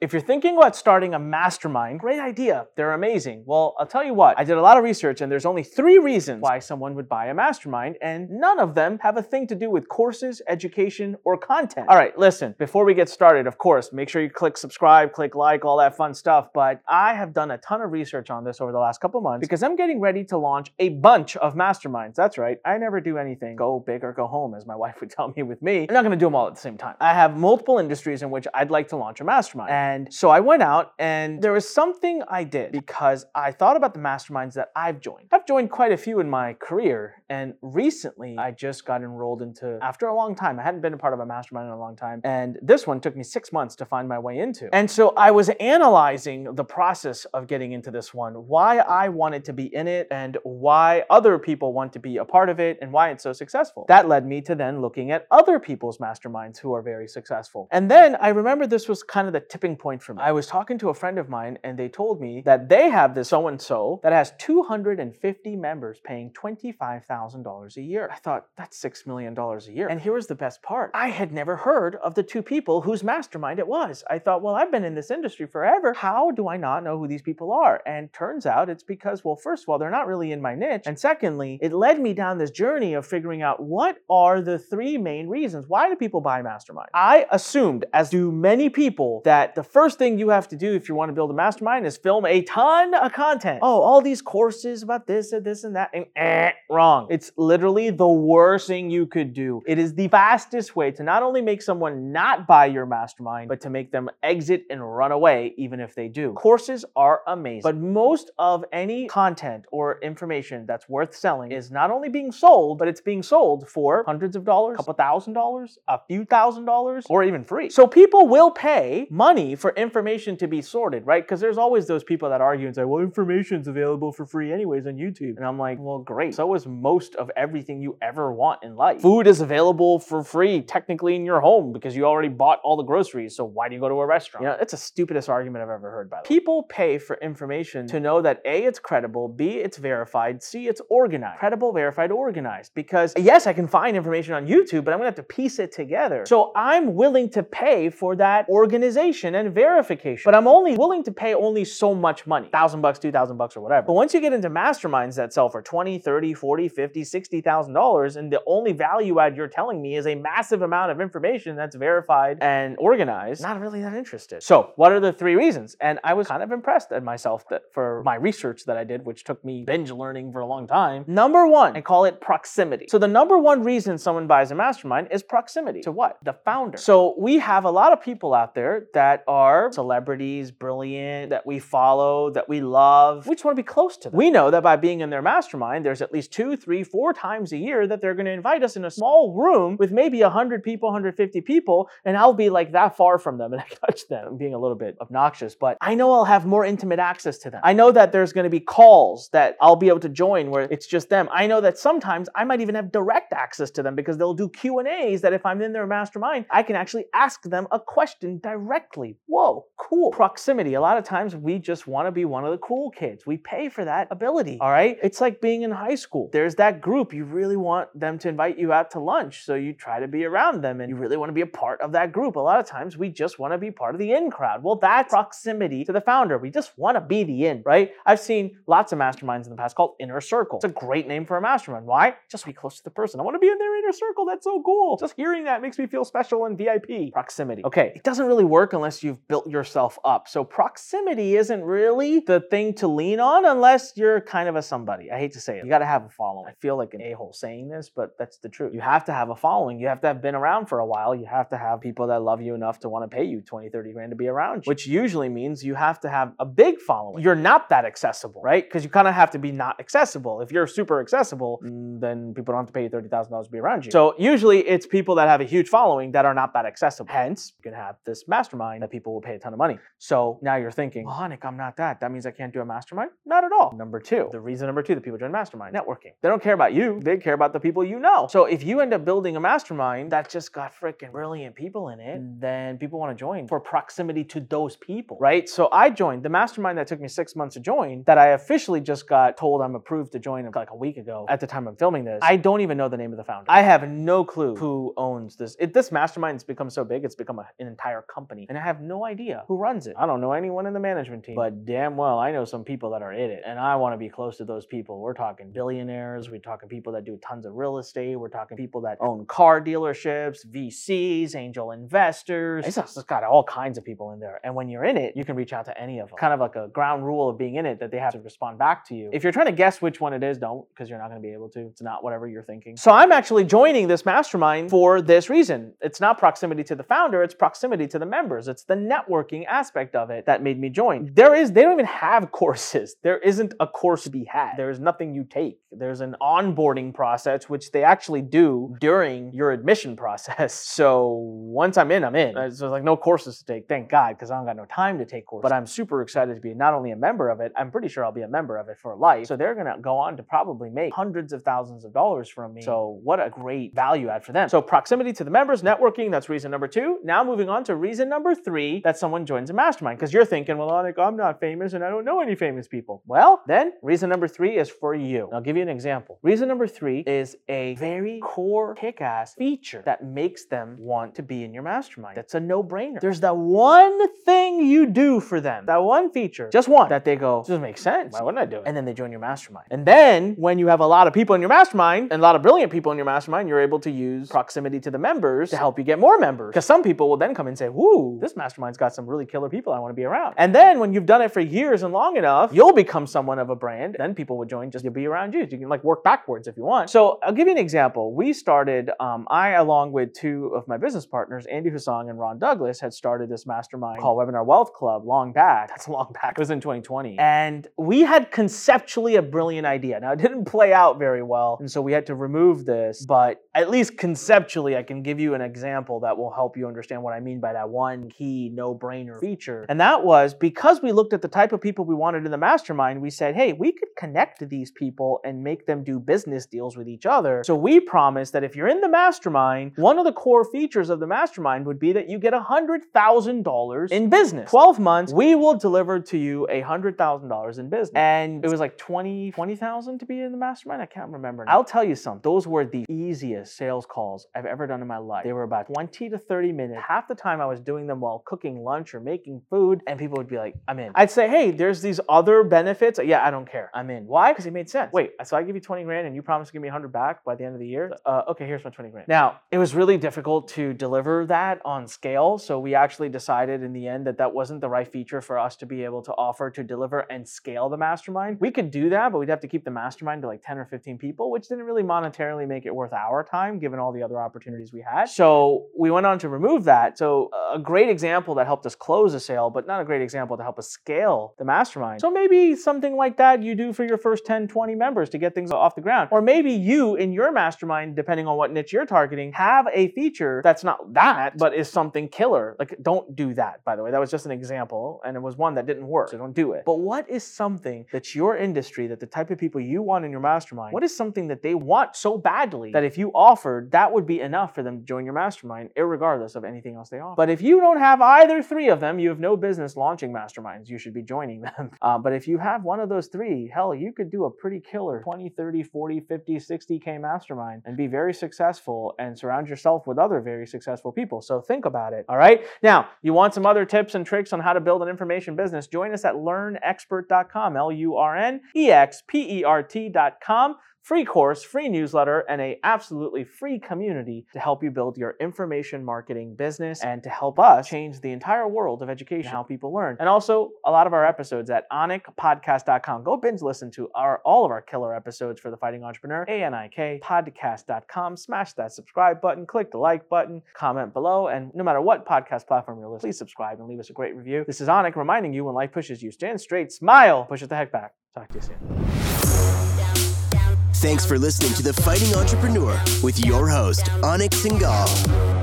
If you're thinking about starting a mastermind, great idea. They're amazing. Well, I'll tell you what, I did a lot of research and there's only three reasons why someone would buy a mastermind, and none of them have a thing to do with courses, education, or content. All right, listen, before we get started, of course, make sure you click subscribe, click like, all that fun stuff. But I have done a ton of research on this over the last couple months because I'm getting ready to launch a bunch of masterminds. That's right, I never do anything go big or go home, as my wife would tell me with me. I'm not gonna do them all at the same time. I have multiple industries in which I'd like to launch a mastermind. And and so I went out and there was something I did because I thought about the masterminds that I've joined. I've joined quite a few in my career and recently I just got enrolled into, after a long time, I hadn't been a part of a mastermind in a long time. And this one took me six months to find my way into. And so I was analyzing the process of getting into this one, why I wanted to be in it and why other people want to be a part of it and why it's so successful. That led me to then looking at other people's masterminds who are very successful. And then I remember this was kind of the tipping point for me. I was talking to a friend of mine and they told me that they have this so and so that has 250 members paying $25,000 a year. I thought, that's $6 million a year. And here was the best part I had never heard of the two people whose mastermind it was. I thought, well, I've been in this industry forever. How do I not know who these people are? And turns out it's because, well, first of all, they're not really in my niche. And secondly, it led me down this journey of figuring out what are the three main reasons. Why do people buy mastermind? I assumed, as do many people, that the first thing you have to do if you want to build a mastermind is film a ton of content. Oh, all these courses about this and this and that, and eh, wrong. It's literally the worst thing you could do. It is the fastest way to not only make someone not buy your mastermind, but to make them exit and run away, even if they do. Courses are amazing, but most of any content or information that's worth selling is not only being sold, but it's being sold for hundreds of dollars, a couple thousand dollars, a few thousand dollars, or even free. So people will pay money for information to be sorted, right? Because there's always those people that argue and say, well, information's available for free anyways on YouTube. And I'm like, well, great. So is most of everything you ever want in life. Food is available for free technically in your home because you already bought all the groceries. So why do you go to a restaurant? You know, it's the stupidest argument I've ever heard, by the way. People pay for information to know that A, it's credible, B, it's verified, C, it's organized. Credible, verified, organized. Because yes, I can find information on YouTube, but I'm gonna have to piece it together. So I'm willing to pay for that organization and verification. But I'm only willing to pay only so much money. Thousand bucks, two thousand bucks, or whatever. But once you get into masterminds that sell for 20, 30, 40, 50, 60,000 dollars, and the only value add you're telling me is a massive amount of information that's verified and organized, not really that interested. So, what are the three reasons? And I was kind of impressed at myself that for my research that I did, which took me binge learning for a long time. Number one, I call it proximity. So the number one reason someone buys a mastermind is proximity to what? The founder. So we have a lot of people out there that are celebrities, brilliant, that we follow, that we love. We just want to be close to them. We know that by being in their mastermind, there's at least two, three, four times a year that they're going to invite us in a small room with maybe 100 people, 150 people, and I'll be like that far from them and I touch them. I'm being a little bit obnoxious, but I know I'll have more intimate access to them. I know that there's going to be calls that I'll be able to join where it's just them. I know that sometimes I might even have direct access to them because they'll do Q&As that if I'm in their mastermind, I can actually ask them a question directly. Whoa, cool. Proximity. A lot of times we just want to be one of the cool kids. We pay for that ability. All right. It's like being in high school. There's that group. You really want them to invite you out to lunch. So you try to be around them and you really want to be a part of that group. A lot of times we just want to be part of the in crowd. Well, that's proximity to the founder. We just want to be the in, right? I've seen lots of masterminds in the past called Inner Circle. It's a great name for a mastermind. Why? Just be close to the person. I want to be in their inner circle. That's so cool. Just hearing that makes me feel special and VIP. Proximity. Okay, it doesn't really work unless you've built yourself up. So proximity isn't really the thing to lean on unless you're kind of a somebody. I hate to say it. You got to have a following. I feel like an a-hole saying this, but that's the truth. You have to have a following. You have to have been around for a while. You have to have people that love you enough to want to pay you 20, 30 grand to be around you, which usually means you have to have a big following. You're not that accessible, right? Because you kind of have to be not accessible. If you're super accessible, then people don't have to pay you $30,000 to be around you. So usually it's people that have a huge following that are not that accessible. Hence, you can have this mastermind that people will pay a ton of money. So now you're thinking, mm. well, Anik, I'm not that. That means I can't do a mastermind? Not at all. Number two, the reason number two that people join mastermind, networking. They don't care about you. They care about the people you know. So if you end up building a mastermind that just got freaking brilliant people in it, mm. then people want to join for proximity to those people, right? So I joined the mastermind that took me six months to join that I officially just got told I'm approved to join like a week ago at the time I'm filming this. I don't even know the name of the founder. I have no clue who owns this. It, this mastermind has become so big, it's become a, an entire company. And I have no no idea who runs it. I don't know anyone in the management team, but damn well I know some people that are in it, and I want to be close to those people. We're talking billionaires, we're talking people that do tons of real estate, we're talking people that own car dealerships, VCs, angel investors. It's just it's got all kinds of people in there. And when you're in it, you can reach out to any of them. Kind of like a ground rule of being in it that they have to respond back to you. If you're trying to guess which one it is, don't, because you're not going to be able to. It's not whatever you're thinking. So I'm actually joining this mastermind for this reason. It's not proximity to the founder, it's proximity to the members. It's the networking aspect of it that made me join. There is, they don't even have courses. There isn't a course to be had. There is nothing you take. There's an onboarding process, which they actually do during your admission process. So once I'm in, I'm in. Uh, There's like no courses to take, thank God, because I don't got no time to take courses. But I'm super excited to be not only a member of it, I'm pretty sure I'll be a member of it for life. So they're gonna go on to probably make hundreds of thousands of dollars from me. So what a great value add for them. So proximity to the members, networking, that's reason number two. Now moving on to reason number three, that someone joins a mastermind. Because you're thinking, well, Anik, I'm not famous and I don't know any famous people. Well, then reason number three is for you. I'll give you an example. Reason number three is a very core kick-ass feature that makes them want to be in your mastermind. That's a no-brainer. There's that one thing you do for them, that one feature, just one, that they go, this doesn't make sense. Why wouldn't I do it? And then they join your mastermind. And then when you have a lot of people in your mastermind and a lot of brilliant people in your mastermind, you're able to use proximity to the members to help you get more members. Because some people will then come and say, whoo, this mastermind's got some really killer people I want to be around. And then when you've done it for years and long enough, you'll become someone of a brand. Then people would join just to be around you. You can like work backwards if you want. So I'll give you an example. We started, um, I along with two of my business partners, Andy Hussong and Ron Douglas, had started this mastermind called Webinar Wealth Club long back. That's long back. It was in 2020. And we had conceptually a brilliant idea. Now it didn't play out very well. And so we had to remove this. But at least conceptually, I can give you an example that will help you understand what I mean by that one key no brainer feature. And that was because we looked at the type of people we wanted in the mastermind, we said, hey, we could connect these people and make them do business deals with each other. So we promised that if you're in the mastermind, one of the core features of the mastermind would be that you get $100,000 in business. 12 months, we will deliver to you $100,000 in business. And it was like 20, 20,000 to be in the mastermind. I can't remember. Now. I'll tell you something. Those were the easiest sales calls I've ever done in my life. They were about 20 to 30 minutes. Half the time I was doing them while cooking lunch or making food, and people would be like, I'm in. I'd say, hey, there's these other benefits. Yeah, I don't care. I'm in. Why? Because it made sense. Wait, so I give you 20 grand and you promise to give me 100 back by the end of the year? Uh, okay, here's my 20 grand. Now, it was really difficult to deliver that on scale. So we actually decided in the end that that wasn't the right feature for us to be able to offer to deliver and scale the mastermind. We could do that, but we'd have to keep the mastermind to like 10 or 15 people, which didn't really monetarily make it worth our time given all the other opportunities we had. So we went on to remove that. So a great example that helped us close a sale, but not a great example to help us scale the mastermind. So maybe something like that you do for your first 10, 20 members to get things off the ground. Or maybe you in your mastermind, depending on what niche you're targeting, have a feature that's not that, but is something killer. Like don't do that, by the way. That was just an example and it was one that didn't work. So don't do it. But what is something that's your industry, that the type of people you want in your mastermind, what is something that they want so badly that if you offered, that would be enough for them to join your mastermind, regardless of anything else they offer. But if you don't have either three of them, you have no business launching masterminds. You should be joining them. Uh, but if you have one of those three, hell, you could do a pretty killer 20, 30, 40, 50, 60K mastermind and be very successful and surround yourself with other very successful people. So think about it. All right. Now, you want some other tips and tricks on how to build an information business? Join us at lurnexpert.com, L U R N E X P E R T.com free course, free newsletter, and a absolutely free community to help you build your information marketing business and to help us change the entire world of education, how people learn. And also a lot of our episodes at anikpodcast.com. Go binge listen to our all of our killer episodes for the fighting entrepreneur, A-N-I-K podcast.com. Smash that subscribe button, click the like button, comment below, and no matter what podcast platform you're listening, please subscribe and leave us a great review. This is Anik reminding you when life pushes you, stand straight, smile, push it the heck back. Talk to you soon. Thanks for listening to The Fighting Entrepreneur with your host, Anik Singal.